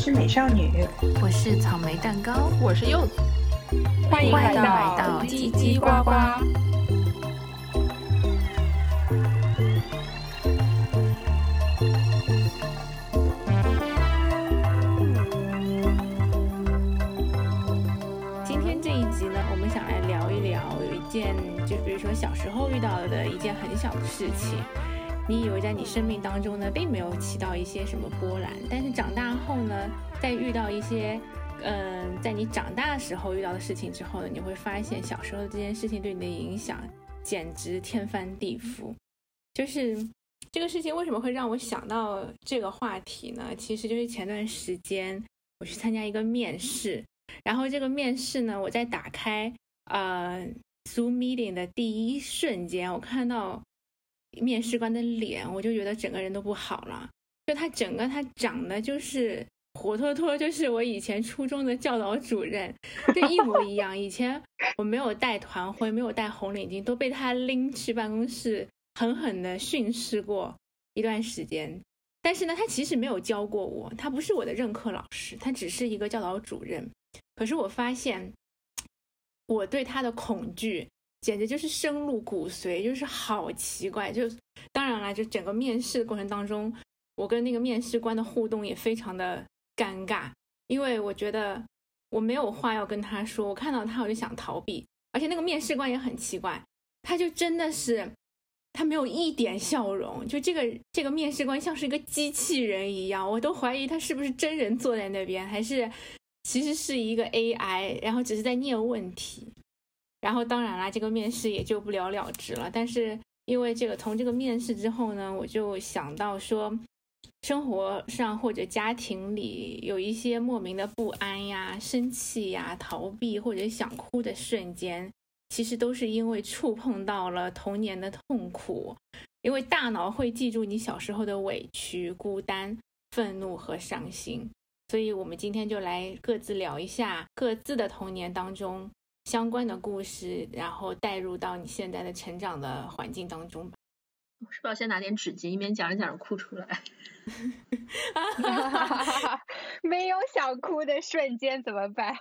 是美少女，我是草莓蛋糕，我是柚子，欢迎来到叽叽呱呱。今天这一集呢，我们想来聊一聊有一件，就比如说小时候遇到的一件很小的事情。你以为在你生命当中呢，并没有起到一些什么波澜，但是长大后呢，在遇到一些，嗯，在你长大的时候遇到的事情之后呢，你会发现小时候的这件事情对你的影响简直天翻地覆。就是这个事情为什么会让我想到这个话题呢？其实就是前段时间我去参加一个面试，然后这个面试呢，我在打开呃 Zoom meeting 的第一瞬间，我看到。面试官的脸，我就觉得整个人都不好了。就他整个他长得就是活脱脱就是我以前初中的教导主任，就一模一样。以前我没有带团徽，没有戴红领巾，都被他拎去办公室狠狠的训斥过一段时间。但是呢，他其实没有教过我，他不是我的任课老师，他只是一个教导主任。可是我发现，我对他的恐惧。简直就是深入骨髓，就是好奇怪。就当然了，就整个面试的过程当中，我跟那个面试官的互动也非常的尴尬，因为我觉得我没有话要跟他说。我看到他，我就想逃避。而且那个面试官也很奇怪，他就真的是他没有一点笑容，就这个这个面试官像是一个机器人一样，我都怀疑他是不是真人坐在那边，还是其实是一个 AI，然后只是在念问题。然后当然啦，这个面试也就不了了之了。但是因为这个，从这个面试之后呢，我就想到说，生活上或者家庭里有一些莫名的不安呀、生气呀、逃避或者想哭的瞬间，其实都是因为触碰到了童年的痛苦。因为大脑会记住你小时候的委屈、孤单、愤怒和伤心。所以我们今天就来各自聊一下各自的童年当中。相关的故事，然后带入到你现在的成长的环境当中吧。是不是要先拿点纸巾，一边讲着讲着哭出来？没有想哭的瞬间怎么办？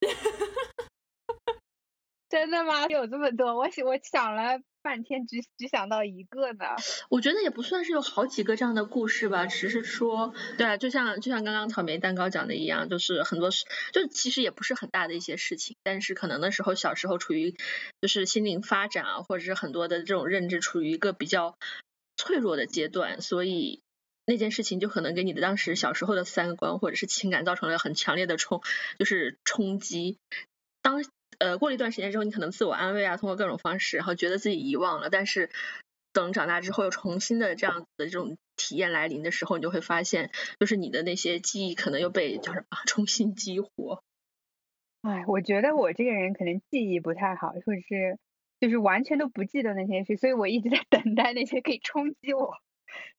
真的吗？有这么多？我我想了。半天只只想到一个呢，我觉得也不算是有好几个这样的故事吧，只是说，对啊，就像就像刚刚草莓蛋糕讲的一样，就是很多事，就其实也不是很大的一些事情，但是可能那时候小时候处于就是心灵发展啊，或者是很多的这种认知处于一个比较脆弱的阶段，所以那件事情就可能给你的当时小时候的三观或者是情感造成了很强烈的冲，就是冲击。当呃，过了一段时间之后，你可能自我安慰啊，通过各种方式，然后觉得自己遗忘了。但是等长大之后，又重新的这样子的这种体验来临的时候，你就会发现，就是你的那些记忆可能又被叫什么 重新激活。哎，我觉得我这个人可能记忆不太好，或者是就是完全都不记得那些事，所以我一直在等待那些可以冲击我、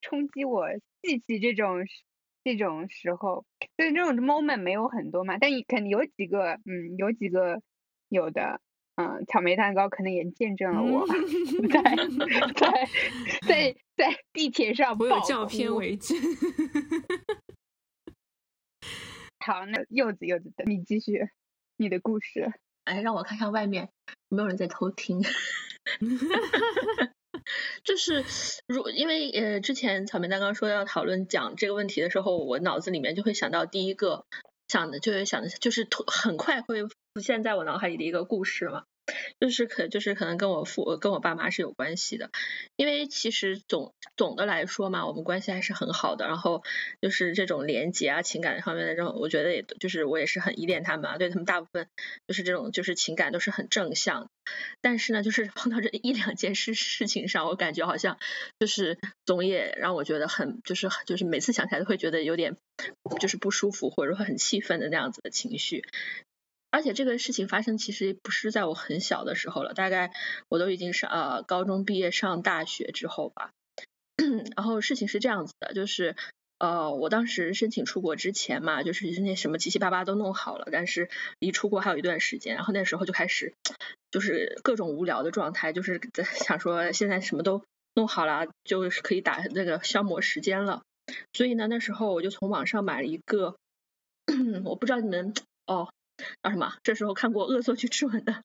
冲击我记起这种这种时候。所以这种 moment 没有很多嘛，但肯定有几个，嗯，有几个。有的，嗯，草莓蛋糕可能也见证了我在 在在在地铁上，我有照片为证。好，那柚子柚子，你继续你的故事。哎，让我看看外面有没有人在偷听。就是如因为呃，之前草莓蛋糕说要讨论讲这个问题的时候，我脑子里面就会想到第一个想的就是想的就是很快会。出现在我脑海里的一个故事嘛，就是可就是可能跟我父跟我爸妈是有关系的，因为其实总总的来说嘛，我们关系还是很好的，然后就是这种连接啊情感方面的这种，我觉得也就是我也是很依恋他们啊，对他们大部分就是这种就是情感都是很正向，但是呢，就是 碰到这一两件事事情上，我感觉好像就是总也让我觉得很就是就是每次想起来都会觉得有点就是不舒服或者说很气愤的那样子的情绪。而且这个事情发生其实不是在我很小的时候了，大概我都已经上呃高中毕业上大学之后吧。然后事情是这样子的，就是呃我当时申请出国之前嘛，就是那什么七七八八都弄好了，但是离出国还有一段时间。然后那时候就开始就是各种无聊的状态，就是在 想说现在什么都弄好了，就是可以打那个消磨时间了。所以呢，那时候我就从网上买了一个，我不知道你们哦叫什么，这时候看过《恶作剧之吻》的，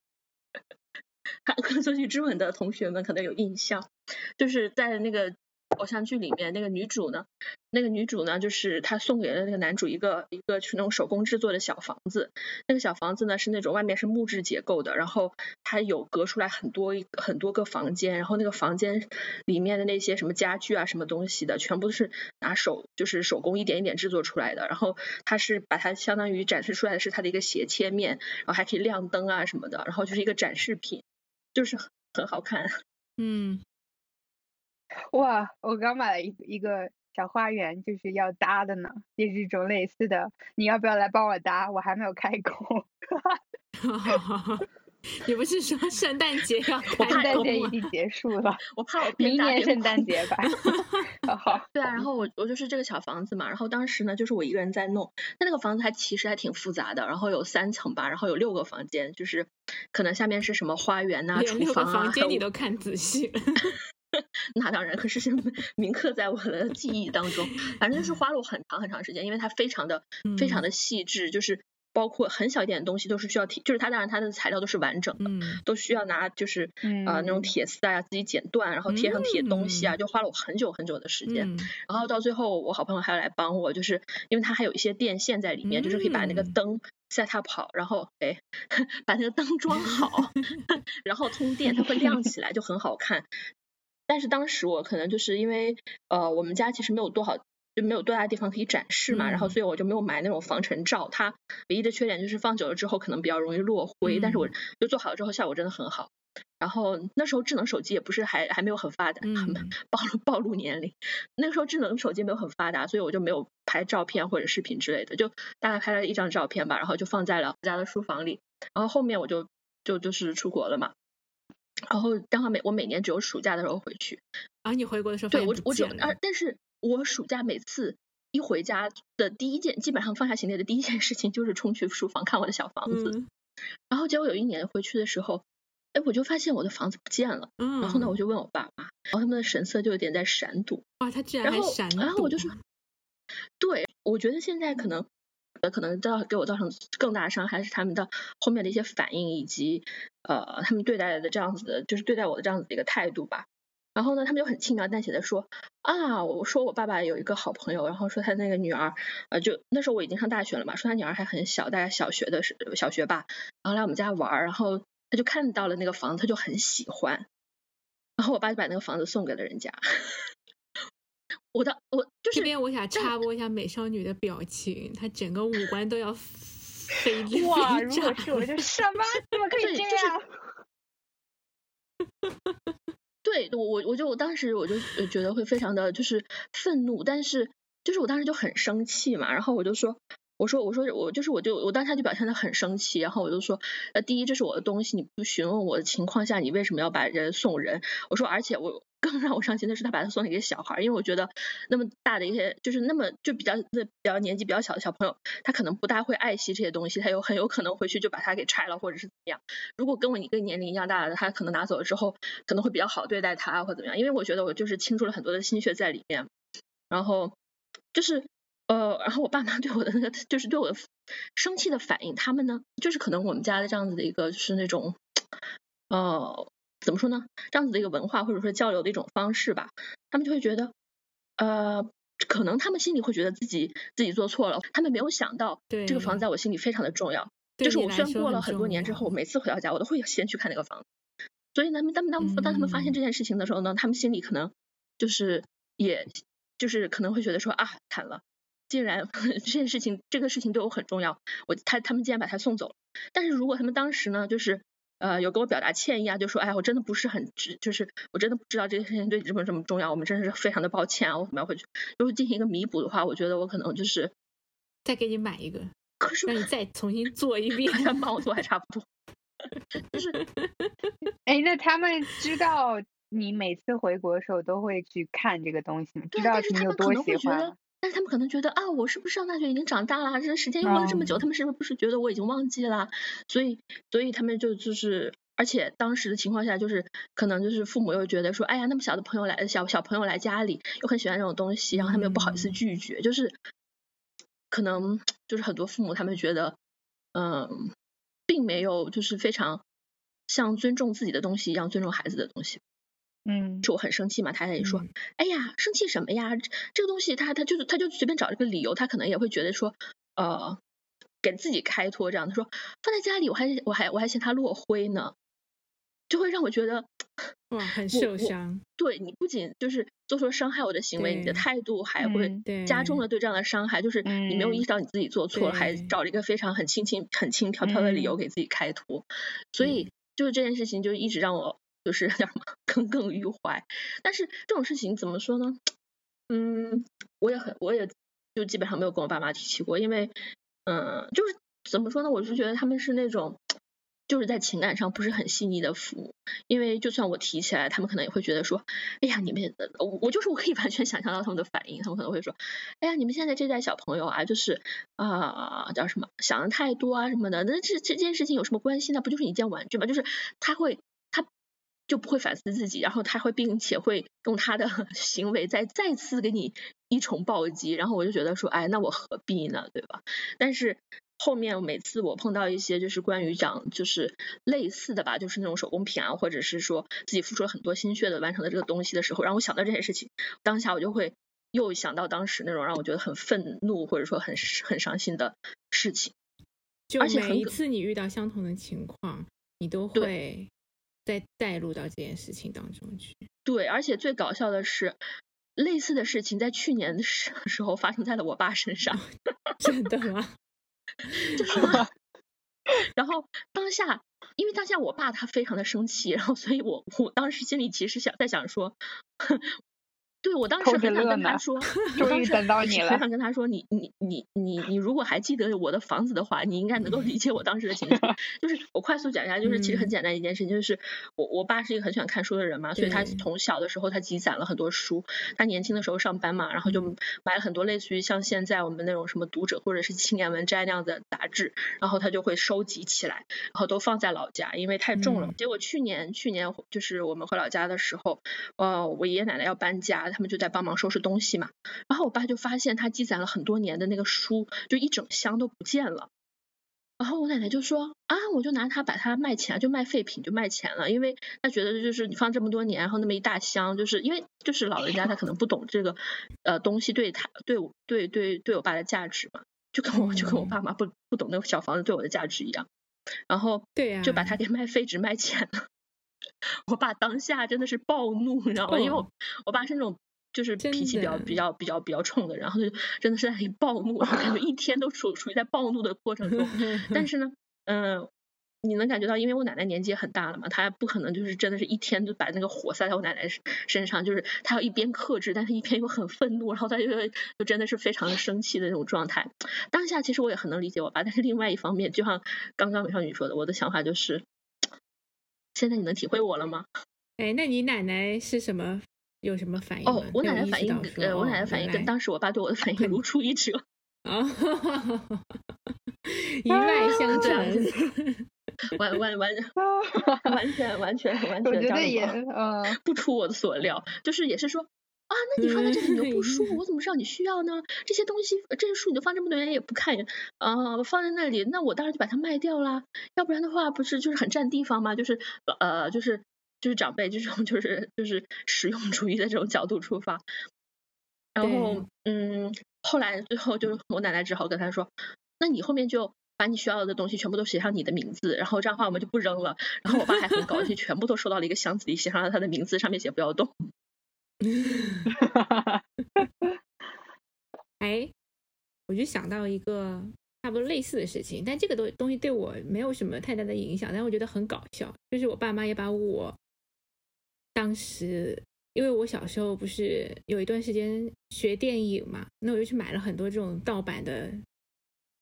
看《恶作剧之吻》的同学们可能有印象，就是在那个。偶像剧里面那个女主呢，那个女主呢，就是她送给了那个男主一个一个是那种手工制作的小房子。那个小房子呢是那种外面是木质结构的，然后它有隔出来很多很多个房间，然后那个房间里面的那些什么家具啊什么东西的，全部都是拿手就是手工一点一点制作出来的。然后它是把它相当于展示出来的是它的一个斜切面，然后还可以亮灯啊什么的，然后就是一个展示品，就是很好看。嗯。哇，我刚买了一一个小花园，就是要搭的呢，也是一种类似的。你要不要来帮我搭？我还没有开工。你不是说圣诞节要？圣诞节已经结束了，我怕我明年圣诞节吧。好。对啊，然后我我就是这个小房子嘛，然后当时呢就是我一个人在弄，那那个房子还其实还挺复杂的，然后有三层吧，然后有六个房间，就是可能下面是什么花园呐、厨房啊，房间你都看仔细了。那当然，可是是铭刻在我的记忆当中。反正就是花了我很长很长时间，因为它非常的非常的细致，就是包括很小一点的东西都是需要提，就是它当然它的材料都是完整的，都需要拿就是呃那种铁丝啊自己剪断，然后贴上铁东西啊，就花了我很久很久的时间。然后到最后，我好朋友还要来帮我，就是因为它还有一些电线在里面，就是可以把那个灯 set up 好，然后哎 把那个灯装好，然后通电，它会亮起来，就很好看。但是当时我可能就是因为呃我们家其实没有多少就没有多大地方可以展示嘛，然后所以我就没有买那种防尘罩。它唯一的缺点就是放久了之后可能比较容易落灰，但是我就做好了之后效果真的很好。然后那时候智能手机也不是还还没有很发达，很 暴露暴露年龄。那个时候智能手机没有很发达，所以我就没有拍照片或者视频之类的，就大概拍了一张照片吧，然后就放在了家的书房里。然后后面我就就就是出国了嘛。然后刚好每我每年只有暑假的时候回去。啊，你回国的时候对我我只有啊，但是我暑假每次一回家的第一件，基本上放下行李的第一件事情就是冲去书房看我的小房子。然后结果有一年回去的时候，哎，我就发现我的房子不见了。嗯。然后呢，我就问我爸妈，然后他们的神色就有点在闪躲。哇，他居然还闪躲。然后我就说，对，我觉得现在可能。可能造给我造成更大的伤害是他们的后面的一些反应，以及呃他们对待的这样子的，就是对待我的这样子的一个态度吧。然后呢，他们就很轻描淡写的说啊，我说我爸爸有一个好朋友，然后说他那个女儿，呃，就那时候我已经上大学了嘛，说他女儿还很小，大概小学的是小学吧，然后来我们家玩，然后他就看到了那个房子，他就很喜欢，然后我爸就把那个房子送给了人家。我的我就是这边，我想插播一下美少女的表情，她整个五官都要飞 哇！如果是我，就 什么怎么可以这样？对我我我就我当时我就觉得会非常的就是愤怒，但是就是我当时就很生气嘛，然后我就说我说我说我就是我就我当下就表现的很生气，然后我就说呃第一这是我的东西，你不询问我的情况下，你为什么要把人送人？我说而且我。更让我伤心的是，他把它送给一个小孩，因为我觉得那么大的一些，就是那么就比较那比较年纪比较小的小朋友，他可能不大会爱惜这些东西，他有很有可能回去就把它给拆了，或者是怎么样。如果跟我一个年龄一样大的，他可能拿走了之后，可能会比较好对待他，或怎么样。因为我觉得我就是倾注了很多的心血在里面，然后就是呃，然后我爸妈对我的那个就是对我的生气的反应，他们呢，就是可能我们家的这样子的一个就是那种呃。怎么说呢？这样子的一个文化或者说交流的一种方式吧，他们就会觉得，呃，可能他们心里会觉得自己自己做错了，他们没有想到这个房子在我心里非常的重要。就是我虽然过了很多年之后，每次回到家我都会先去看那个房子。所以他们他们当当他们发现这件事情的时候呢，他们心里可能就是也就是可能会觉得说啊，惨了，竟然 这件事情这个事情对我很重要，我他他们竟然把他送走了。但是如果他们当时呢，就是。呃，有跟我表达歉意啊，就说，哎，我真的不是很知，就是我真的不知道这件事情对你这么这么重要，我们真的是非常的抱歉啊，我怎么样回去，如果进行一个弥补的话，我觉得我可能就是再给你买一个，可是让你再重新做一遍，帮我做还差不多，就是，哎，那他们知道你每次回国的时候都会去看这个东西吗？知道你有多喜欢？但是他们可能觉得啊，我是不是上大学已经长大了？这时间又过了这么久，他们是不是觉得我已经忘记了？所以，所以他们就就是，而而且当时的情况下，就是可能就是父母又觉得说，哎呀，那么小的朋友来，小小朋友来家里，又很喜欢这种东西，然后他们又不好意思拒绝，就是可能就是很多父母他们觉得，嗯，并没有就是非常像尊重自己的东西一样尊重孩子的东西。嗯，就我很生气嘛？他也说，哎呀，生气什么呀？这个东西他他就是他就随便找了个理由，他可能也会觉得说，呃，给自己开脱这样。他说放在家里，我还我还我还嫌它落灰呢，就会让我觉得哇，很受伤。对你不仅就是做出了伤害我的行为，你的态度还会加重了对这样的伤害。就是你没有意识到你自己做错了，还找了一个非常很轻轻很轻飘飘的理由给自己开脱。所以就是这件事情就一直让我。就是叫什么耿耿于怀，但是这种事情怎么说呢？嗯，我也很，我也就基本上没有跟我爸妈提起过，因为，嗯，就是怎么说呢？我是觉得他们是那种，就是在情感上不是很细腻的父母，因为就算我提起来，他们可能也会觉得说，哎呀，你们，我我就是我可以完全想象到他们的反应，他们可能会说，哎呀，你们现在这代小朋友啊，就是啊，叫什么，想的太多啊什么的，那这这件事情有什么关系？那不就是一件玩具吗？就是他会。就不会反思自己，然后他会，并且会用他的 行为再再次给你一重暴击，然后我就觉得说，哎，那我何必呢，对吧？但是后面每次我碰到一些就是关于讲就是类似的吧，就是那种手工品啊，或者是说自己付出了很多心血的完成的这个东西的时候，让我想到这些事情，当下我就会又想到当时那种让我觉得很愤怒或者说很很伤心的事情。就每一次你遇到相同的情况，你都会。再带入到这件事情当中去。对，而且最搞笑的是，类似的事情在去年的时 时候发生在了我爸身上。真的吗？就是然后当下，因为当下我爸他非常的生气，然后所以我我当时心里其实想在想说。对，我当时很想跟他说，终于等到你了。很想跟他说，你你你你你如果还记得我的房子的话，你应该能够理解我当时的情绪。就是我快速讲一下，就是其实很简单一件事情，就是我我爸是一个很喜欢看书的人嘛，所以他从小的时候他积攒了很多书。他年轻的时候上班嘛，然后就买了很多类似于像现在我们那种什么读者或者是青年文摘那样的杂志，然后他就会收集起来，然后都放在老家，因为太重了。结果去年去年就是我们回老家的时候，呃，我爷爷奶奶要搬家。他们就在帮忙收拾东西嘛，然后我爸就发现他积攒了很多年的那个书，就一整箱都不见了。然后我奶奶就说啊，我就拿它把它卖钱，就卖废品就卖钱了，因为他觉得就是你放这么多年，然后那么一大箱，就是因为就是老人家他可能不懂这个呃东西对他对我对对对我爸的价值嘛，就跟我就跟我爸妈不不懂那个小房子对我的价值一样，然后对呀，就把它给卖废纸卖钱了。我爸当下真的是暴怒，你知道吗？因为我我爸是那种就是脾气比较比较比较比较冲的，然后就真的是在里暴怒，然后感觉一天都处处于在暴怒的过程中。但是呢，嗯，你能感觉到，因为我奶奶年纪也很大了嘛，她不可能就是真的是一天就把那个火撒在我奶奶身上，就是她要一边克制，但是一边又很愤怒，然后她就就真的是非常的生气的那种状态。当下其实我也很能理解我爸，但是另外一方面，就像刚刚美少女说的，我的想法就是。现在你能体会我了吗？哎，那你奶奶是什么？有什么反应？哦，我奶奶反应，呃，我奶奶反应跟当时我爸对我的反应如出一辙。啊，一脉相承，完完完完全完全完全，我觉得也，嗯，不出我的所料，就是也是说。啊，那你放在这里你又不说，我怎么知道你需要呢？这些东西，这些书你都放这么多年也不看，啊，放在那里，那我当然就把它卖掉啦。要不然的话，不是就是很占地方吗？就是呃，就是就是长辈这种就是就是实用主义的这种角度出发。然后嗯，后来最后就是我奶奶只好跟他说，那你后面就把你需要的东西全部都写上你的名字，然后这样的话我们就不扔了。然后我爸还很高兴，全部都收到了一个箱子里，写上了他的名字，上面写不要动。哈哈哈！哎，我就想到一个差不多类似的事情，但这个东东西对我没有什么太大的影响，但我觉得很搞笑。就是我爸妈也把我当时，因为我小时候不是有一段时间学电影嘛，那我就去买了很多这种盗版的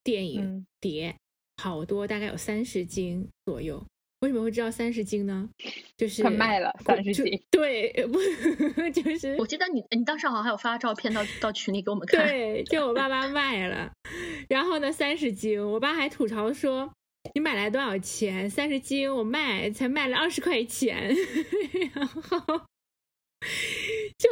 电影碟，好多，大概有三十斤左右。为什么会知道三十斤呢？就是他卖了三十斤，对，不 就是我记得你你当时好像还有发照片到到群里给我们看，对，就我爸妈卖了，然后呢三十斤，我爸还吐槽说，你买来多少钱？三十斤，我卖才卖了二十块钱，然后。就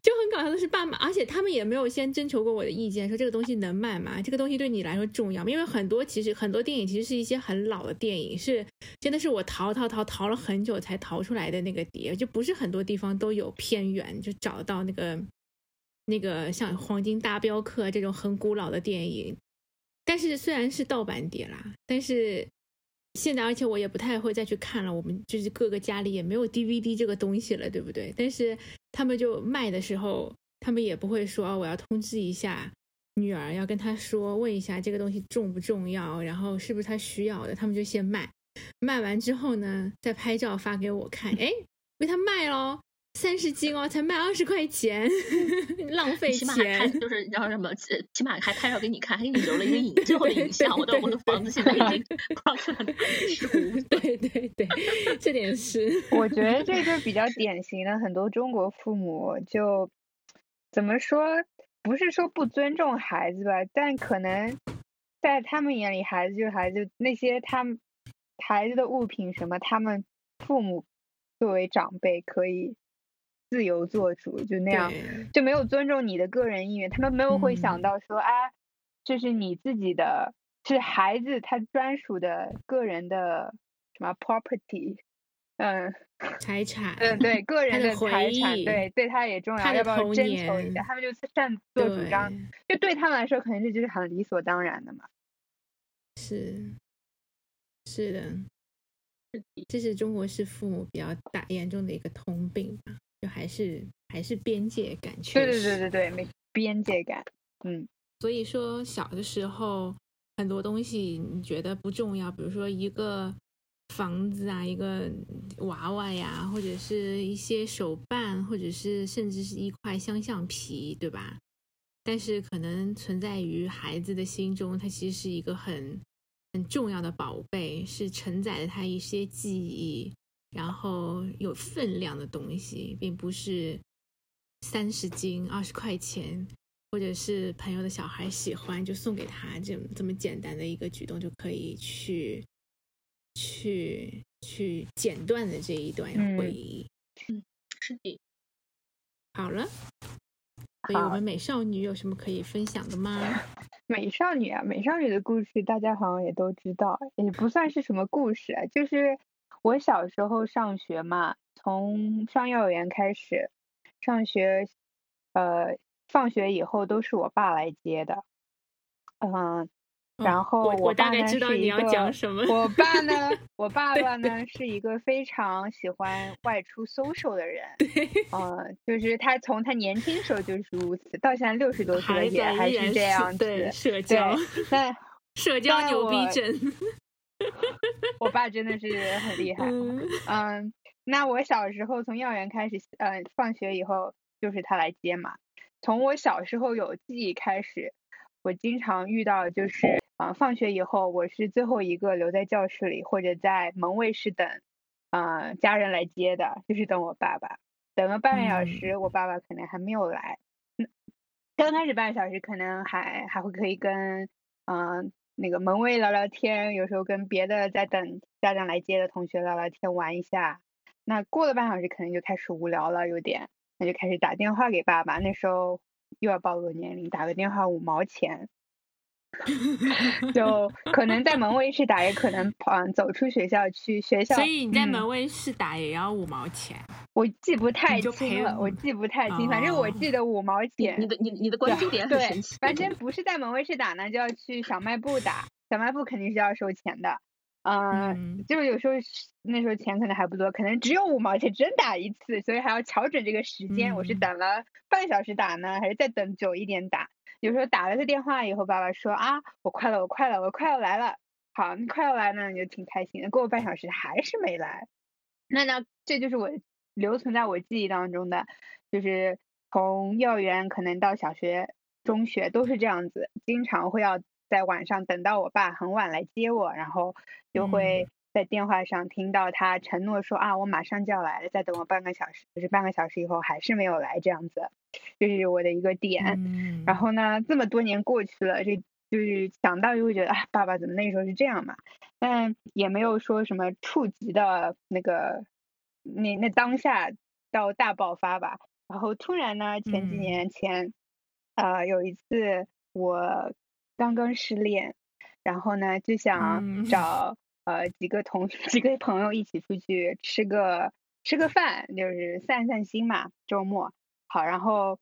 就很搞笑的是，爸妈，而且他们也没有先征求过我的意见，说这个东西能卖吗？这个东西对你来说重要吗？因为很多其实很多电影其实是一些很老的电影，是真的是我淘淘淘淘了很久才淘出来的那个碟，就不是很多地方都有偏远就找到那个那个像《黄金大镖客》这种很古老的电影。但是虽然是盗版碟啦，但是。现在，而且我也不太会再去看了。我们就是各个家里也没有 DVD 这个东西了，对不对？但是他们就卖的时候，他们也不会说我要通知一下女儿，要跟她说问一下这个东西重不重要，然后是不是她需要的。他们就先卖，卖完之后呢，再拍照发给我看，哎，被他卖喽。三十斤哦，才卖二十块钱，浪费钱。起码还就是叫什么？起码还拍照给你看，还给你留了一个影最后的影像。我的我的房子现在已经 挂出来十 对对对，这点是。我觉得这就比较典型的，很多中国父母就怎么说？不是说不尊重孩子吧，但可能在他们眼里，孩子就是孩子，那些他们孩子的物品什么，他们父母作为长辈可以。自由做主就那样，就没有尊重你的个人意愿。他们没有会想到说，哎，这是你自己的，是孩子他专属的个人的什么 property，嗯，财产，嗯，对，个人的财产，对，对他也重要，要不要征求一下？他们就擅做主张，就对他们来说，肯定这就是很理所当然的嘛。是，是的，这是中国式父母比较大严重的一个通病吧。就还是还是边界感，确实，对对对对对，没边界感，嗯，所以说小的时候很多东西你觉得不重要，比如说一个房子啊，一个娃娃呀，或者是一些手办，或者是甚至是一块香橡皮，对吧？但是可能存在于孩子的心中，它其实是一个很很重要的宝贝，是承载了他一些记忆。然后有分量的东西，并不是三十斤、二十块钱，或者是朋友的小孩喜欢就送给他，这么这么简单的一个举动就可以去去去剪断的这一段回忆。嗯，是的。好了，所以我们美少女有什么可以分享的吗？美少女啊，美少女的故事大家好像也都知道，也不算是什么故事啊，就是。我小时候上学嘛，从上幼儿园开始上学，呃，放学以后都是我爸来接的，嗯，然后我大概知道你要讲什么。我爸呢，我爸 爸呢是一个非常喜欢外出 social 的人，嗯，就是他从他年轻时候就是如此，到现在六十多岁了也还是这样子，社交，但社交牛逼症。我爸真的是很厉害，嗯，那我小时候从幼儿园开始，嗯，放学以后就是他来接嘛。从我小时候有记忆开始，我经常遇到就是，啊，放学以后我是最后一个留在教室里或者在门卫室等，嗯，家人来接的，就是等我爸爸。等了半个小时，我爸爸可能还没有来。刚开始半个小时可能还还会可以跟，嗯。那个门卫聊聊天，有时候跟别的在等家长来接的同学聊聊天，玩一下。那过了半小时，可能就开始无聊了，有点，那就开始打电话给爸爸。那时候又要暴露年龄，打个电话五毛钱。就可能在门卫室打，也可能嗯走出学校去学校。所以你在门卫室打也要五毛钱？我记不太清了，我记不太清，反正我记得五毛钱。你的你你的关注点很神奇。反正不是在门卫室打呢，就要去小卖部打。小卖部肯定是要收钱的，嗯，就有时候那时候钱可能还不多，可能只有五毛钱，只能打一次，所以还要调整这个时间。我是等了半小时打呢，还是再等久一点打？有时候打了个电话以后，爸爸说啊，我快了，我快了，我快要来了。好，你快要来呢，你就挺开心的。过了半小时还是没来，那那这就是我留存在我记忆当中的，就是从幼儿园可能到小学、中学都是这样子，经常会要在晚上等到我爸很晚来接我，然后就会在电话上听到他承诺说啊，我马上就要来了，再等我半个小时，就是半个小时以后还是没有来这样子。这是我的一个点，然后呢，这么多年过去了，这就是想到就会觉得啊，爸爸怎么那时候是这样嘛？但也没有说什么触及的那个那那当下到大爆发吧。然后突然呢，前几年前呃有一次我刚刚失恋，然后呢就想找呃几个同 几个朋友一起出去吃个吃个饭，就是散散心嘛，周末。好。然后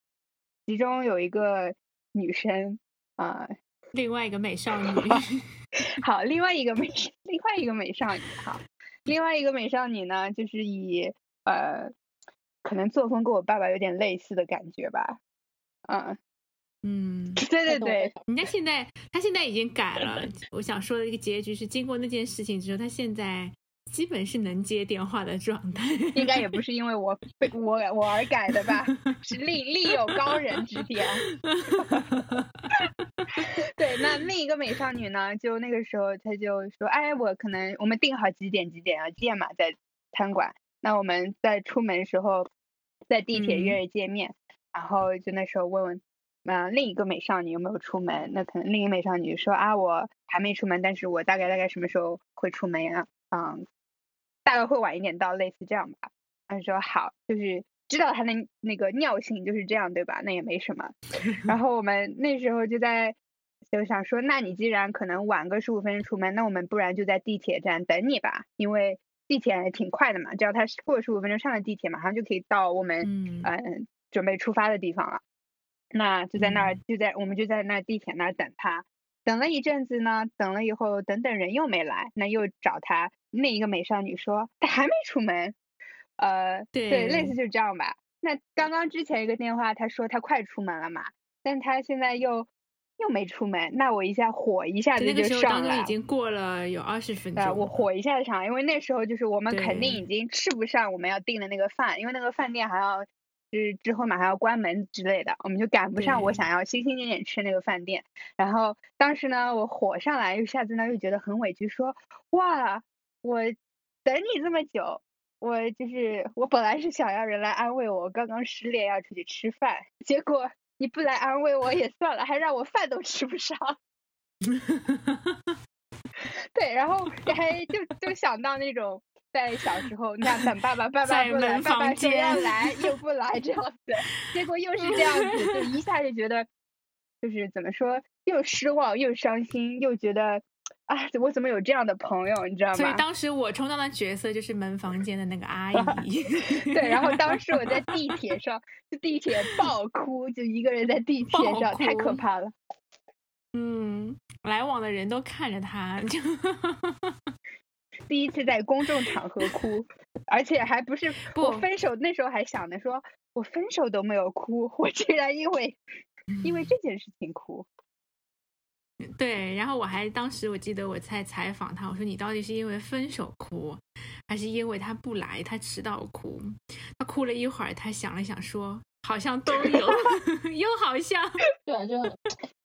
其中有一个女生呃。另外一个美少女，好，另外一个美，另外一个美少女，好，另外一个美少女呢，就是以呃，可能作风跟我爸爸有点类似的感觉吧，嗯嗯，对对对，人家现在他现在已经改了，我想说的一个结局是，经过那件事情之后，他现在。基本是能接电话的状态，应该也不是因为我被我我而改的吧？是另另有高人指点。对，那另一个美少女呢？就那个时候，她就说：“哎，我可能我们定好几点几点要见嘛，在餐馆。那我们在出门的时候，在地铁约着见面。然后就那时候问问，啊，另一个美少女有没有出门？那可能另一个美少女说：啊，我还没出门，但是我大概大概什么时候会出门呀？嗯。”大概会晚一点到，类似这样吧。他说好，就是知道他的那个尿性就是这样，对吧？那也没什么。然后我们那时候就在就想说，那你既然可能晚个十五分钟出门，那我们不然就在地铁站等你吧，因为地铁还挺快的嘛。只要他过十五分钟上了地铁，马上就可以到我们嗯准备出发的地方了。那就在那儿，就在我们就在那地铁那儿等他。等了一阵子呢，等了以后，等等人又没来，那又找他。那一个美少女说她还没出门，呃，对，对类似就这样吧。那刚刚之前一个电话，他说他快出门了嘛，但他现在又又没出门，那我一下火一下子就上了。已经过了有二十分钟，呃我火一下子上，因为那时候就是我们肯定已经吃不上我们要订的那个饭，因为那个饭店还要。是之后马上要关门之类的，我们就赶不上我想要心心念念吃那个饭店。然后当时呢，我火上来，又下次呢又觉得很委屈，说哇，我等你这么久，我就是我本来是想要人来安慰我，刚刚失恋要出去吃饭，结果你不来安慰我也算了，还让我饭都吃不上。对，然后还就就想到那种。在小时候，那等爸爸，爸爸不来，爸爸说要来又不来这样子，结果又是这样子，就一下就觉得，就是怎么说，又失望又伤心，又觉得，啊，我怎么有这样的朋友，你知道吗？所以当时我充当的角色就是门房间的那个阿 姨。对，然后当时我在 地铁上，就地铁爆哭，就一个人在地铁上，太可怕了。嗯，来往的人都看着他，就。第一次在公众场合哭，而且还不是我分手那时候还想着说，我分手都没有哭，我竟然因为因为这件事情哭。对，然后我还当时我记得我在采访他，我说你到底是因为分手哭，还是因为他不来他迟到哭？他哭了一会儿，他想了想说。好像都有，又好像对啊，就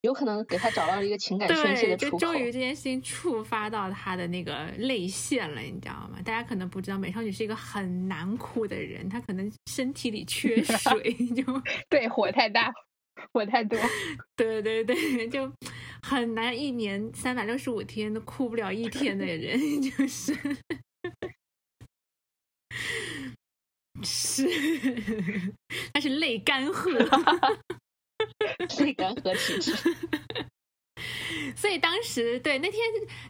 有可能给他找到了一个情感宣泄的出口。就终于这件事情触发到他的那个泪腺了，你知道吗？大家可能不知道，美少女是一个很难哭的人，她可能身体里缺 水，就对火太大，火太多，对对对，就很难，一年三百六十五天都哭不了一天的人，就是。是，他是泪干涸，泪干涸体质。所以当时对那天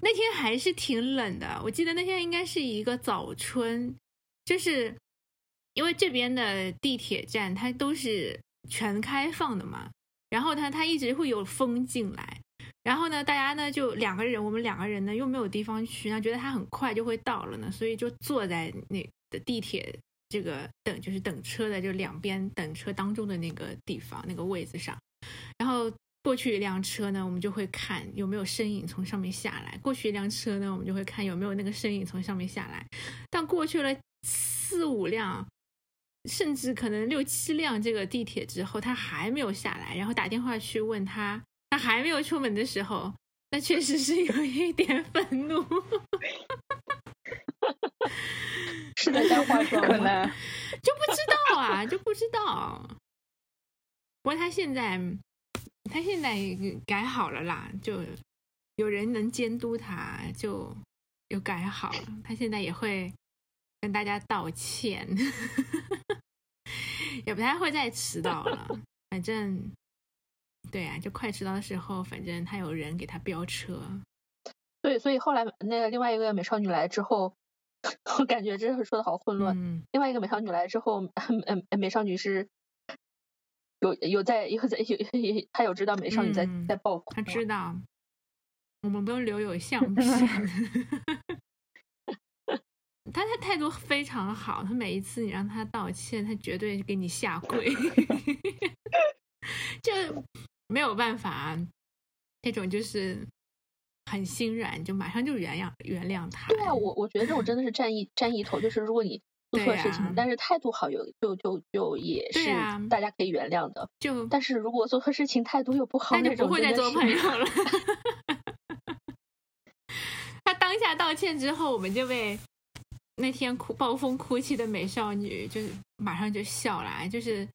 那天还是挺冷的，我记得那天应该是一个早春，就是因为这边的地铁站它都是全开放的嘛，然后它它一直会有风进来，然后呢大家呢就两个人，我们两个人呢又没有地方去，然后觉得他很快就会到了呢，所以就坐在那的地铁。这个等就是等车的，就两边等车当中的那个地方那个位子上，然后过去一辆车呢，我们就会看有没有身影从上面下来；过去一辆车呢，我们就会看有没有那个身影从上面下来。但过去了四五辆，甚至可能六七辆这个地铁之后，他还没有下来，然后打电话去问他，他还没有出门的时候，那确实是有一点愤怒。是在干化妆，可能就不知道啊，就不知道。不过他现在他现在改好了啦，就有人能监督他，就又改好了。他现在也会跟大家道歉，也不太会再迟到了。反正，对啊，就快迟到的时候，反正他有人给他飙车。对，所以后来那个另外一个美少女来之后，我感觉这说的好混乱。嗯，另外一个美少女来之后，嗯，美少女是有有在有在有他有知道美少女在嗯在爆哭，他知道，我们不用留有相 片。他他态度非常好，他每一次你让他道歉，他绝对给你下跪，就没有办法，那种就是很心软，就马上就原谅原谅他。对啊，我我觉得这种真的是占一占一头，就是如果你做错事情，啊但是态度好，有就就就也是啊大家可以原谅的。就但是如果做错事情态度又不好，那就不会再做朋友了。他当下道歉之后，我们就被那天哭暴风哭泣的美少女，就是马上就笑了，就是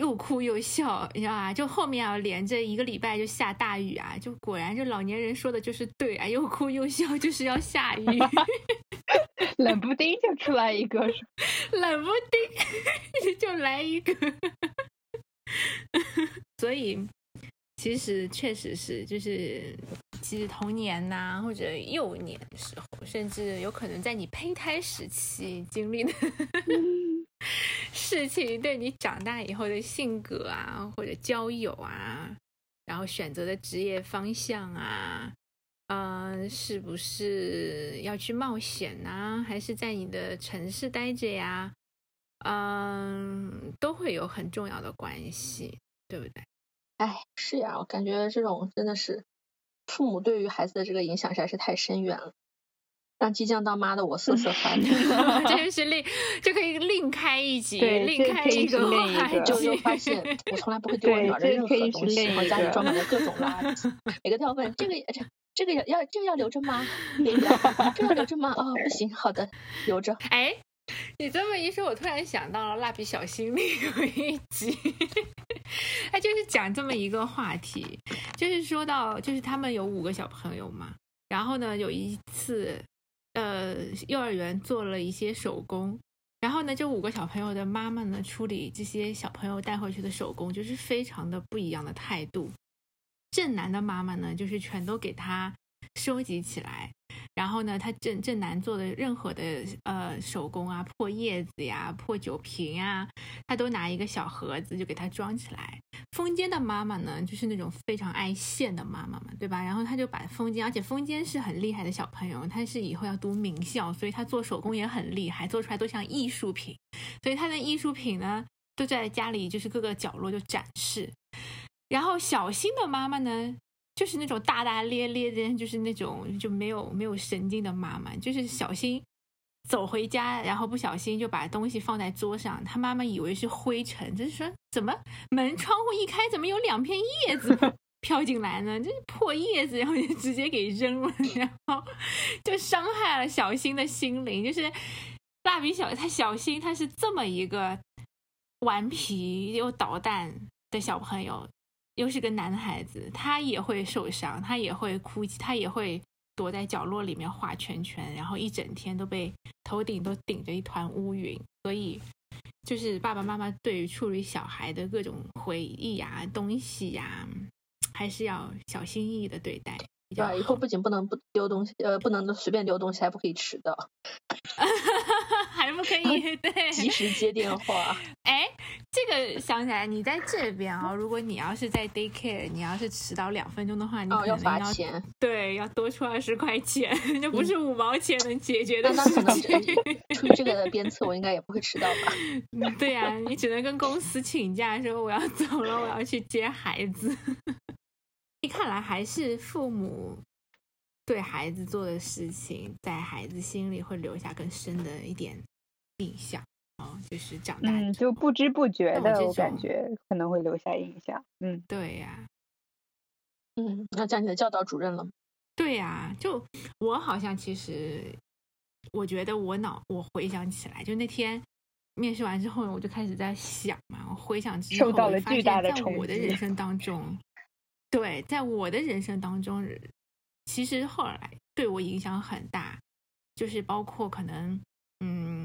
又哭又笑，你知道吧？就后面啊，连着一个礼拜就下大雨啊，就果然就老年人说的就是对啊，又哭又笑，就是要下雨，冷不丁就出来一个，是冷不丁 就来一个，所以其实确实是，就是其实童年呐、或者幼年的时候，甚至有可能在你胚胎时期经历的事情，对你长大以后的性格啊，或者交友啊，然后选择的职业方向啊。嗯、是不是要去冒险呢、还是在你的城市待着呀？嗯，都会有很重要的关系，对不对？哎，是呀，我感觉这种真的是父母对于孩子的这个影响实在是太深远了，让即将当妈的我瑟瑟发抖。这就是另就可以另开一集，对另开一个话题。就就发现 我从来不会丢我女儿的任何东西，另一然后家里装满了各种垃圾，每个都要问这个也这这个要要这个要留着吗？这个要留着吗？哦，不行，好的，留着。哎，你这么一说，我突然想到了《蜡笔小新》里有一集，他就是讲这么一个话题，就是说到，就是他们有五个小朋友嘛，然后呢，有一次，呃，幼儿园做了一些手工。然后呢，这五个小朋友的妈妈呢，处理这些小朋友带回去的手工，就是非常的不一样的态度。正南的妈妈呢，就是全都给他收集起来，然后呢，他正正南做的任何的呃手工啊，破叶子呀、破酒瓶啊，他都拿一个小盒子就给他装起来。风间的妈妈呢，就是那种非常爱现的妈妈嘛，对吧？然后他就把风间，而且风间是很厉害的小朋友，他是以后要读名校，所以他做手工也很厉害，做出来都像艺术品。所以他的艺术品呢，都在家里就是各个角落就展示。然后小新的妈妈呢，就是那种大大咧咧的，就是那种就没有没有神经的妈妈，就是小新走回家，然后不小心就把东西放在桌上，他妈妈以为是灰尘，就是说怎么门窗户一开，怎么有两片叶子 飘进来呢？这是破叶子，然后就直接给扔了，然后就伤害了小新的心灵。就是蜡笔小他小新他是这么一个顽皮又捣蛋的小朋友，又是个男孩子，他也会受伤，他也会哭泣，他也会躲在角落里面画圈圈，然后一整天都被头顶都顶着一团乌云。所以，就是爸爸妈妈对于处理小孩的各种回忆呀、东西呀、还是要小心翼翼的对待。对吧？以后不仅不能不丢东西，呃，不能随便丢东西，还不可以迟到，还不可以 对，及时接电话。哎，这个想起来，你在这边啊、如果你要是在 daycare，你要是迟到两分钟的话，你哦，要可能要罚钱。对，要多出二十块钱，这不是五毛钱能解决的事情。这出于这个鞭策，我应该也不会迟到吧？嗯对呀、你只能跟公司请假说我要走了，我要去接孩子。一看来还是父母对孩子做的事情，在孩子心里会留下更深的一点印象哦，就是长大嗯，就不知不觉的，感觉可能会留下印象。嗯，对呀、嗯，那讲你的教导主任了吗？对呀、就我好像其实，我觉得我脑我回想起来，就那天面试完之后，我就开始在想嘛，我回想之后，受到我就发了巨大现在的冲击我的人生当中，对，在我的人生当中，其实后来对我影响很大，就是包括可能，嗯，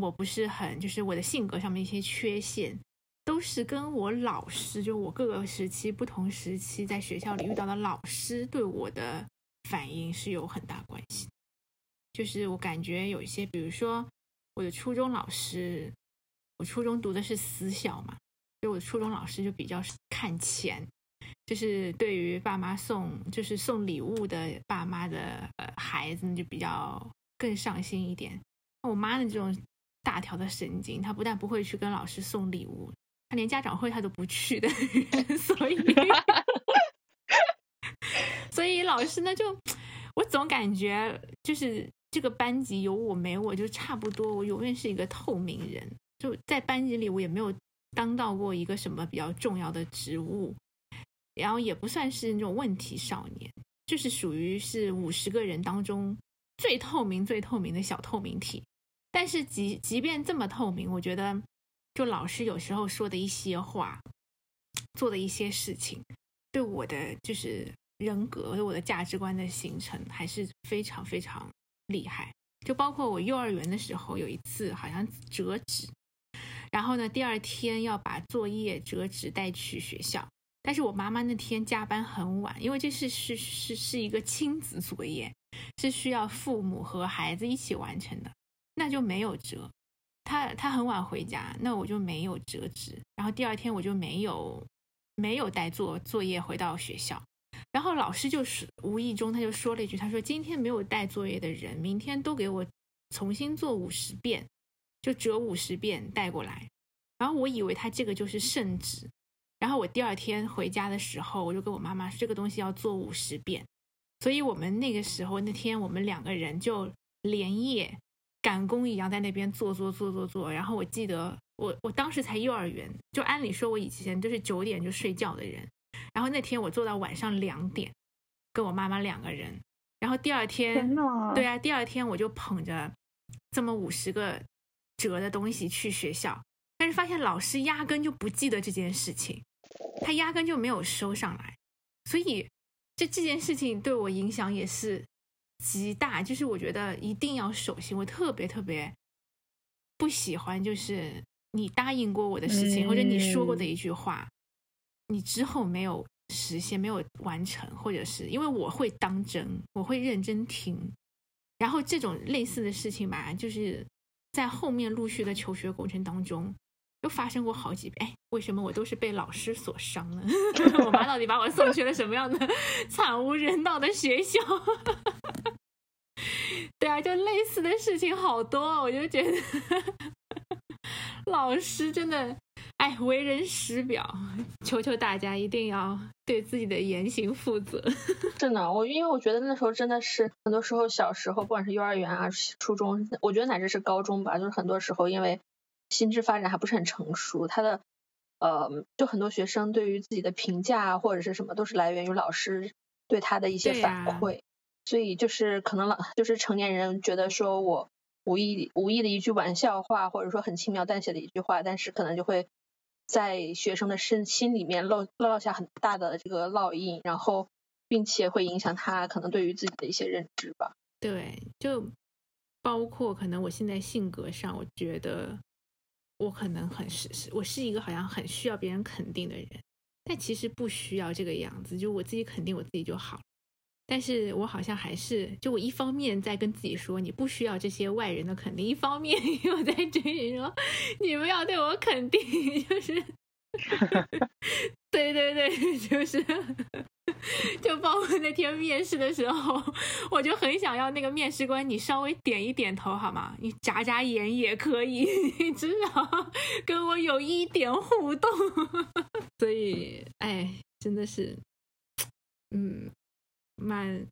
我不是很，就是我的性格上面一些缺陷，都是跟我老师，就我各个时期不同时期在学校里遇到的老师对我的反应是有很大关系。就是我感觉有一些，比如说我的初中老师，我初中读的是私校嘛，所以我初中老师就比较看钱。就是对于爸妈送，就是送礼物的爸妈的呃孩子，就比较更上心一点。我妈的这种大条的神经，他不但不会去跟老师送礼物，他连家长会他都不去的，所以，所以老师呢，就我总感觉就是这个班级有我没我就差不多，我永远是一个透明人，就在班级里我也没有当到过一个什么比较重要的职务。然后也不算是那种问题少年，就是属于是五十个人当中最透明、最透明的小透明体。但是即即便这么透明，我觉得就老师有时候说的一些话，做的一些事情，对我的就是人格、对我的价值观的形成还是非常非常厉害。就包括我幼儿园的时候，有一次好像折纸，然后呢，第二天要把作业折纸带去学校。但是我妈妈那天加班很晚，因为这是是是是一个亲子作业，是需要父母和孩子一起完成的，那就没有折。他他很晚回家，那我就没有折纸。然后第二天我就没有没有带作作业回到学校。然后老师就是无意中他就说了一句，他说今天没有带作业的人，明天都给我重新做五十遍，就折五十遍带过来。然后我以为他这个就是圣旨。然后我第二天回家的时候，我就跟我妈妈说这个东西要做五十遍，所以我们那个时候那天我们两个人就连夜赶工一样在那边做做做做做。然后我记得我我当时才幼儿园，就按理说我以前都是九点就睡觉的人，然后那天我做到晚上两点，跟我妈妈两个人。然后第二天，对啊，第二天我就捧着这么五十个折的东西去学校，但是发现老师压根就不记得这件事情。他压根就没有收上来，所以这这件事情对我影响也是极大。就是我觉得一定要守信，我特别特别不喜欢，就是你答应过我的事情，或者你说过的一句话，你之后没有实现、没有完成，或者是因为我会当真，我会认真听。然后这种类似的事情吧，就是在后面陆续的求学过程当中。又发生过好几遍，哎，为什么我都是被老师所伤呢？我妈到底把我送去了什么样的 惨无人道的学校？对啊，就类似的事情好多，我就觉得老师真的，哎，为人师表，求求大家一定要对自己的言行负责。真的，我因为我觉得那时候真的是很多时候小时候，不管是幼儿园啊、初中，我觉得乃至是高中吧，就是很多时候因为。心智发展还不是很成熟，他的呃，就很多学生对于自己的评价或者是什么，都是来源于老师对他的一些反馈，所以就是可能老就是成年人觉得说我无意无意的一句玩笑话，或者说很轻描淡写的一句话，但是可能就会在学生的身心里面落落下很大的这个烙印，然后并且会影响他可能对于自己的一些认知吧。对，就包括可能我现在性格上，我觉得。我可能很是是，我是一个好像很需要别人肯定的人，但其实不需要这个样子，就我自己肯定我自己就好。但是我好像还是，就我一方面在跟自己说你不需要这些外人的肯定，一方面又在追你说你们要对我肯定，就是，对对对，就是。就包括那天面试的时候，我就很想要那个面试官，你稍微点一点头好吗？你眨眨眼也可以，你至少跟我有一点互动。所以，哎，真的是，嗯，蛮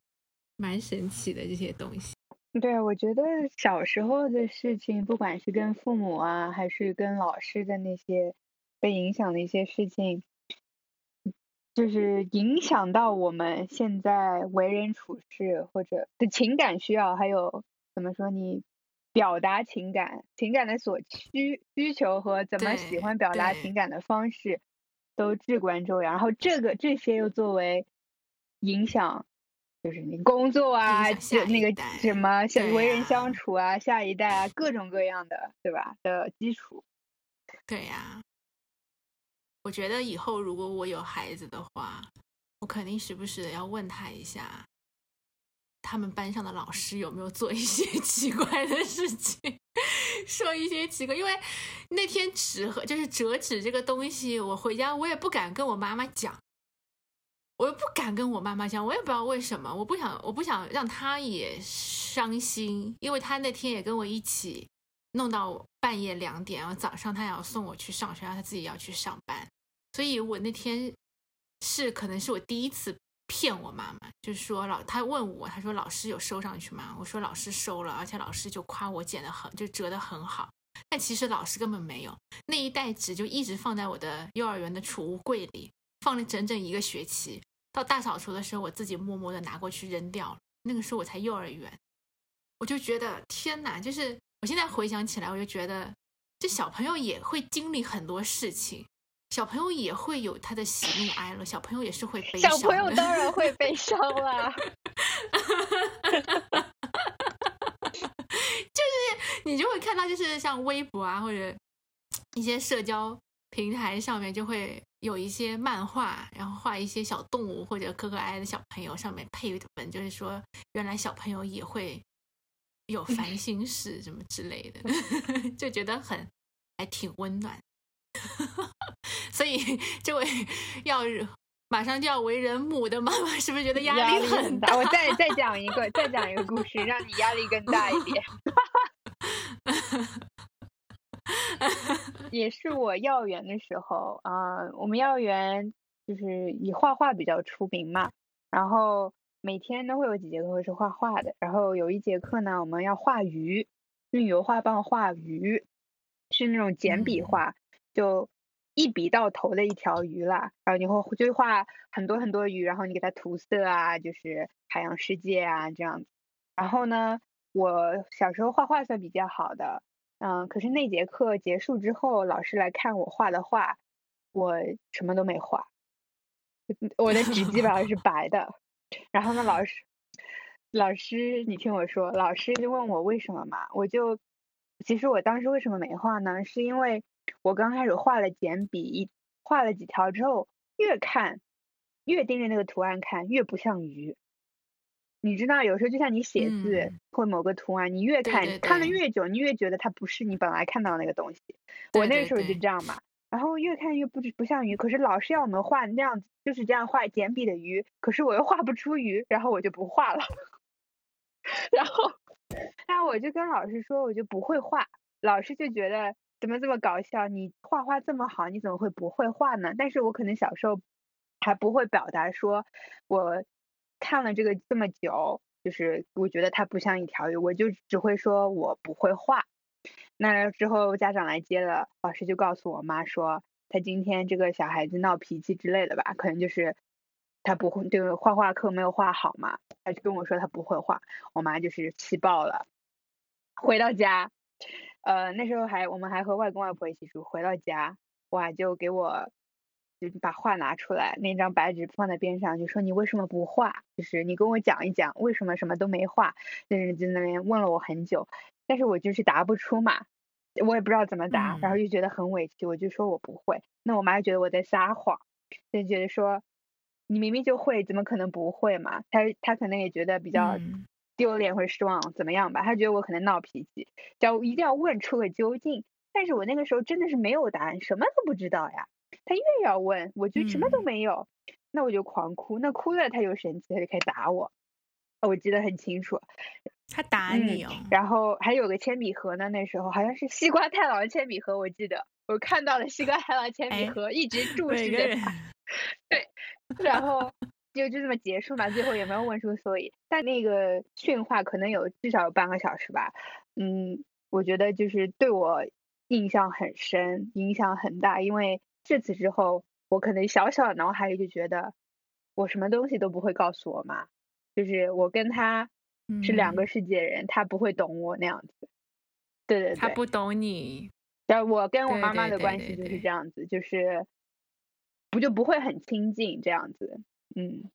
蛮神奇的这些东西。对，我觉得小时候的事情，不管是跟父母啊，还是跟老师的那些被影响的一些事情。就是影响到我们现在为人处事或者的情感需要，还有怎么说你表达情感、情感的所需需求和怎么喜欢表达情感的方式，都至关重要。然后这个这些又作为影响，就是你工作啊，就那个什么为人相处啊，下一代啊，各种各样的，对吧？的基础。对呀，我觉得以后如果我有孩子的话，我肯定时不时的要问他一下。他们班上的老师有没有做一些 奇怪的事情，说一些奇怪？因为那天纸和就是折纸这个东西，我回家我也不敢跟我妈妈讲，我又不敢跟我妈妈讲，我也不知道为什么，我不想我不想让她也伤心，因为她那天也跟我一起弄到半夜两点，然后早上她要送我去上学，然后她自己要去上班，所以我那天是可能是我第一次。骗我妈妈，就是说老他问我，他说老师有收上去吗？我说老师收了，而且老师就夸我剪的很，就折的很好。但其实老师根本没有那一袋纸，就一直放在我的幼儿园的储物柜里，放了整整一个学期。到大扫除的时候，我自己默默的拿过去扔掉了。那个时候我才幼儿园，我就觉得天哪！就是我现在回想起来，我就觉得这小朋友也会经历很多事情。小朋友也会有他的喜怒哀乐，小朋友也是会悲伤。小朋友当然会悲 伤啦，就是你就会看到，就是像微博啊，或者一些社交平台上面，就会有一些漫画，然后画一些小动物或者可可爱爱的小朋友，上面配文，就是说原来小朋友也会有烦心事什么之类的，就觉得很还挺温暖。所以，这位要马上就要为人母的妈妈，是不是觉得压力很大？我再再讲一个，再讲一个故事，让你压力更大一点。也是我幼儿园的时候啊，我们幼儿园就是以画画比较出名嘛，然后每天都会有几节课是画画的，然后有一节课呢，我们要画鱼，用油画棒画鱼，是那种简笔画。就一笔到头的一条鱼啦，然后你会就画很多很多鱼，然后你给它涂色啊，就是海洋世界啊这样子。然后呢，我小时候画画算比较好的，嗯，可是那节课结束之后，老师来看我画的画，我什么都没画，我的纸基本上是 白的。然后呢，老师，老师，你听我说，老师就问我为什么嘛，我就其实我当时为什么没画呢？是因为。我刚开始画了简笔，一画了几条之后，越看越盯着那个图案看，越不像鱼。你知道，有时候就像你写字或某个图案，你越看看的越久，你越觉得它不是你本来看到的那个东西。我那个时候就这样嘛，然后越看越不不像鱼。可是老师要我们画那样子，就是这样画简笔的鱼，可是我又画不出鱼，然后我就不画了。然后，那我就跟老师说，我就不会画。老师就觉得。怎么这么搞笑？你画画这么好，你怎么会不会画呢？但是我可能小时候还不会表达，说我看了这个这么久，就是我觉得它不像一条鱼，我就只会说我不会画。那之后家长来接了，老师就告诉我妈说，他今天这个小孩子闹脾气之类的吧，可能就是他不会这个画画课没有画好嘛，他就跟我说他不会画，我妈就是气爆了。回到家。呃，那时候还我们还和外公外婆一起住，回到家哇，就给我就把画拿出来，那张白纸放在边上，就说你为什么不画？就是你跟我讲一讲为什么什么都没画。那人在那边问了我很久，但是我就是答不出嘛，我也不知道怎么答，然后就觉得很委屈，我就说我不会。那我妈就觉得我在撒谎，就觉得说你明明就会，怎么可能不会嘛？她她可能也觉得比较。丢脸或者失望怎么样吧？他觉得我可能闹脾气，叫一定要问出个究竟。但是我那个时候真的是没有答案，什么都不知道呀。他越要问，我就什么都没有，那我就狂哭。那哭了他就生气，他就开始打我。我记得很清楚，他打你哦。然后还有个铅笔盒呢，那时候好像是西瓜太郎的铅笔盒，我记得我看到了西瓜太郎铅笔盒，一直注视着他。对，然后。就就这么结束嘛，最后也没有问出所以。但那个训话可能有至少有半个小时吧，嗯，我觉得就是对我印象很深，影响很大。因为至此之后，我可能小小的脑海里就觉得，我什么东西都不会告诉我妈，就是我跟他是两个世界人，他不会懂我那样子。对对对，他不懂你。然后我跟我妈妈的关系就是这样子，就是不就不会很亲近这样子，嗯。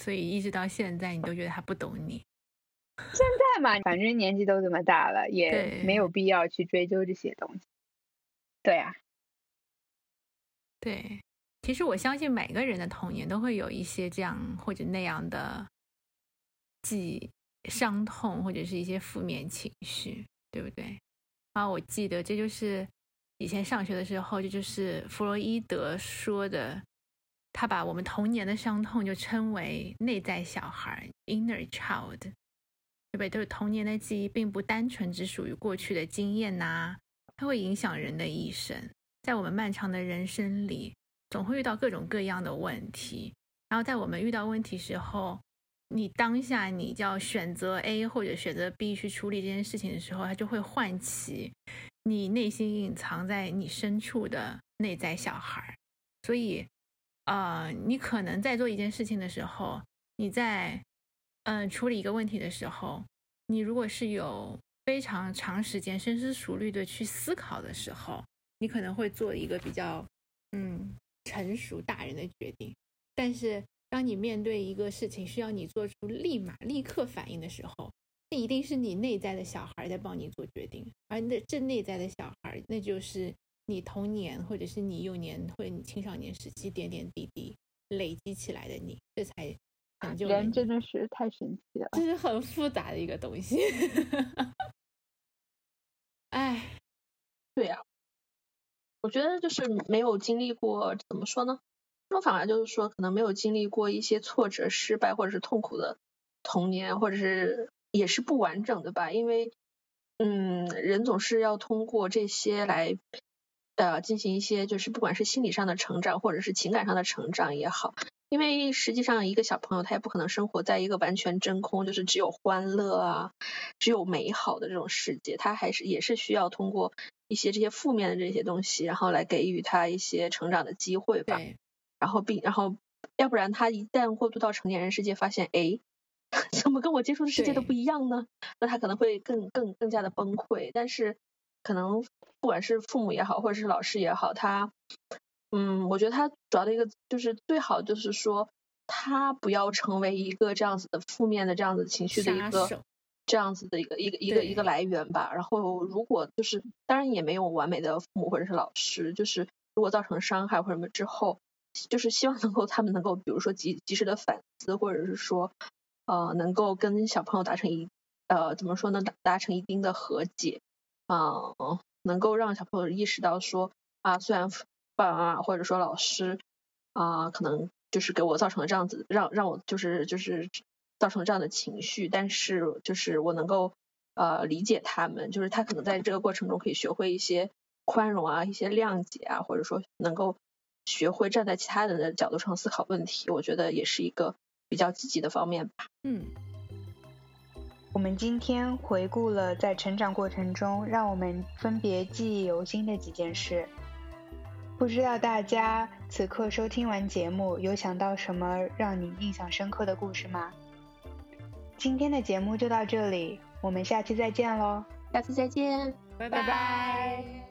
所以一直到现在，你都觉得他不懂你。现在嘛，反正年纪都这么大了，也没有必要去追究这些东西。对啊，对，其实我相信每个人的童年都会有一些这样或者那样的记伤痛，或者是一些负面情绪，对不对？啊，我记得这就是以前上学的时候，这就是弗洛伊德说的。他把我们童年的伤痛就称为内在小孩 （inner child），对不对？就是童年的记忆并不单纯只属于过去的经验呐，它会影响人的一生。在我们漫长的人生里，总会遇到各种各样的问题。然后在我们遇到问题时候，你当下你叫选择 A 或者选择 B 去处理这件事情的时候，它就会唤起你内心隐藏在你深处的内在小孩。所以。呃，你可能在做一件事情的时候，你在嗯处理一个问题的时候，你如果是有非常长时间深思熟虑的去思考的时候，你可能会做一个比较嗯成熟大人的决定。但是当你面对一个事情需要你做出立马立刻反应的时候，那一定是你内在的小孩在帮你做决定，而那这内在的小孩，那就是。你童年，或者是你幼年，或者你青少年时期点点滴滴累积起来的你，这才成就人真的是太神奇了，这是很复杂的一个东西。哎，对呀，我觉得就是没有经历过，怎么说呢？说反而就是说，可能没有经历过一些挫折、失败或者是痛苦的童年，或者是也是不完整的吧。因为，嗯，人总是要通过这些来。呃，进行一些就是不管是心理上的成长，或者是情感上的成长也好，因为实际上一个小朋友他也不可能生活在一个完全真空，就是只有欢乐啊，只有美好的这种世界，他还是也是需要通过一些这些负面的这些东西，然后来给予他一些成长的机会吧。然后并然后，要不然他一旦过渡到成年人世界，发现哎，怎么跟我接触的世界都不一样呢？那他可能会更更更加的崩溃。但是可能。不管是父母也好，或者是老师也好，他，嗯，我觉得他主要的一个就是最好就是说，他不要成为一个这样子的负面的这样子情绪的一个这样子的一个一个一个一个来源吧。然后如果就是当然也没有完美的父母或者是老师，就是如果造成伤害或者什么之后，就是希望能够他们能够比如说及及时的反思，或者是说呃能够跟小朋友达成一呃怎么说呢达达成一定的和解啊。能够让小朋友意识到说啊，虽然爸爸妈妈或者说老师啊，可能就是给我造成了这样子，让让我就是就是造成这样的情绪，但是就是我能够呃理解他们，就是他可能在这个过程中可以学会一些宽容啊，一些谅解啊，或者说能够学会站在其他人的角度上思考问题，我觉得也是一个比较积极的方面吧。嗯。我们今天回顾了在成长过程中让我们分别记忆犹新的几件事。不知道大家此刻收听完节目，有想到什么让你印象深刻的故事吗？今天的节目就到这里，我们下期再见喽！下次再见，拜拜。